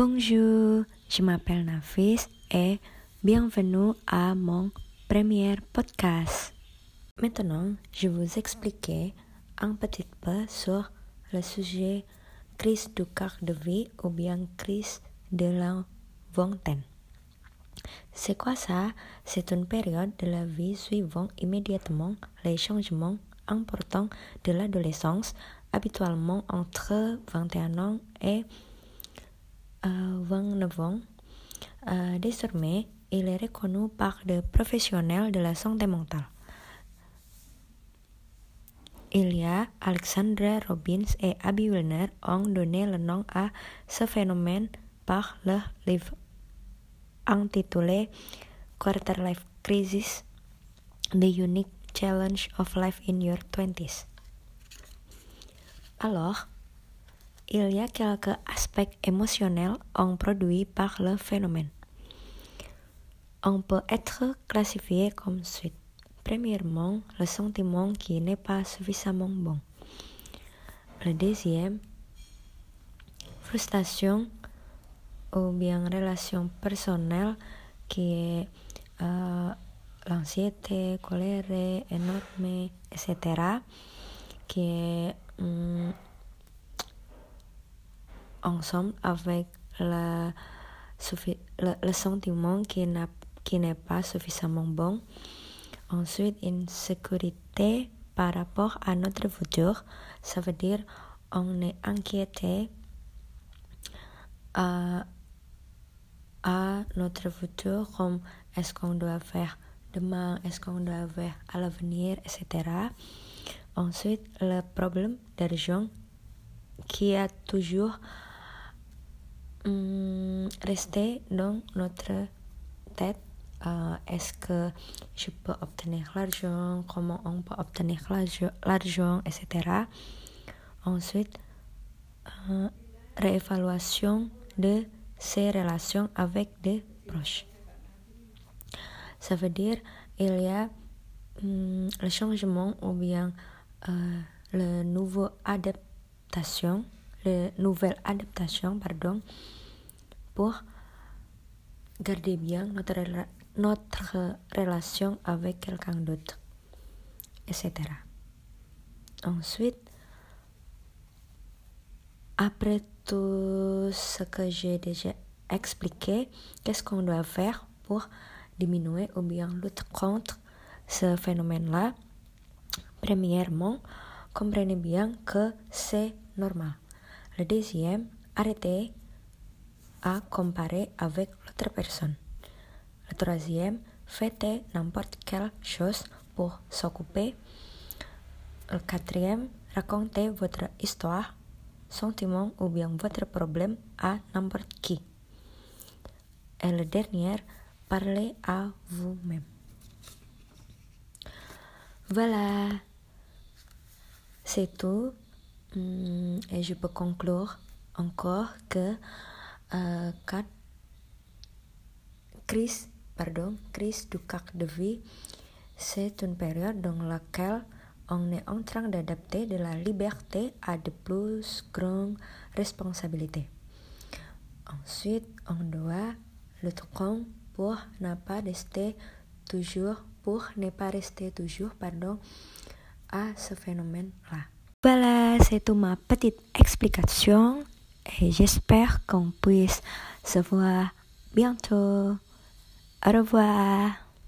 Bonjour, je m'appelle Nafis et bienvenue à mon premier podcast. Maintenant, je vous expliquer un petit peu sur le sujet crise du quart de vie ou bien crise de la vingtaine. C'est quoi ça? C'est une période de la vie suivant immédiatement les changements importants de l'adolescence, habituellement entre 21 ans et 29 ans. Euh, désormais, il est reconnu par des professionnels de la santé mentale. Il y a Alexandra Robbins et Abby Wilner ont donné le nom à ce phénomène par leur livre intitulé Quarter Life Crisis The Unique Challenge of Life in Your Twenties. Alors, il y a quelques aspects émotionnels produits par le phénomène. On peut être classifié comme suit. Premièrement, le sentiment qui n'est pas suffisamment bon. Le deuxième, frustration ou bien relation personnelle qui est euh, l'anxiété, colère, énorme, etc. ensemble avec le, sentiment qui n'est pas suffisamment bon. Ensuite, une sécurité par rapport à notre futur, ça veut dire on est inquiété à, à notre futur, comme est-ce qu'on doit faire demain, est-ce qu'on doit faire à l'avenir, etc. Ensuite, le problème d'argent qui a toujours hum, resté dans notre tête. Euh, est-ce que je peux obtenir l'argent, comment on peut obtenir l'argent, etc. Ensuite, euh, réévaluation de ses relations avec des proches. Ça veut dire il y a hum, le changement ou bien euh, le nouveau adaptation, le nouvelle adaptation, pardon, pour garder bien notre relation avec quelqu'un d'autre, etc. Ensuite, après tout ce que j'ai déjà expliqué, qu'est-ce qu'on doit faire pour diminuer ou bien lutter contre ce phénomène-là? Premièrement, comprenez bien que c'est normal. Le deuxième, arrêtez à comparer avec l'autre personne. Le troisième, faites n'importe quelle chose pour s'occuper. Le quatrième, racontez votre histoire, sentiment ou bien votre problème à n'importe qui. Et le dernier, parlez à vous-même. Voilà, c'est tout. Hmm, et je peux conclure encore que uh, crise, pardon, crise du quart de vie, c'est une période dans laquelle on est en train d'adapter de la liberté à de plus grandes responsabilités. Ensuite, on doit le truc pour ne pas rester toujours, pour ne pas rester toujours, pardon, à ce phénomène-là. Voilà, c'est toute ma petite explication et j'espère qu'on puisse se voir bientôt. Au revoir.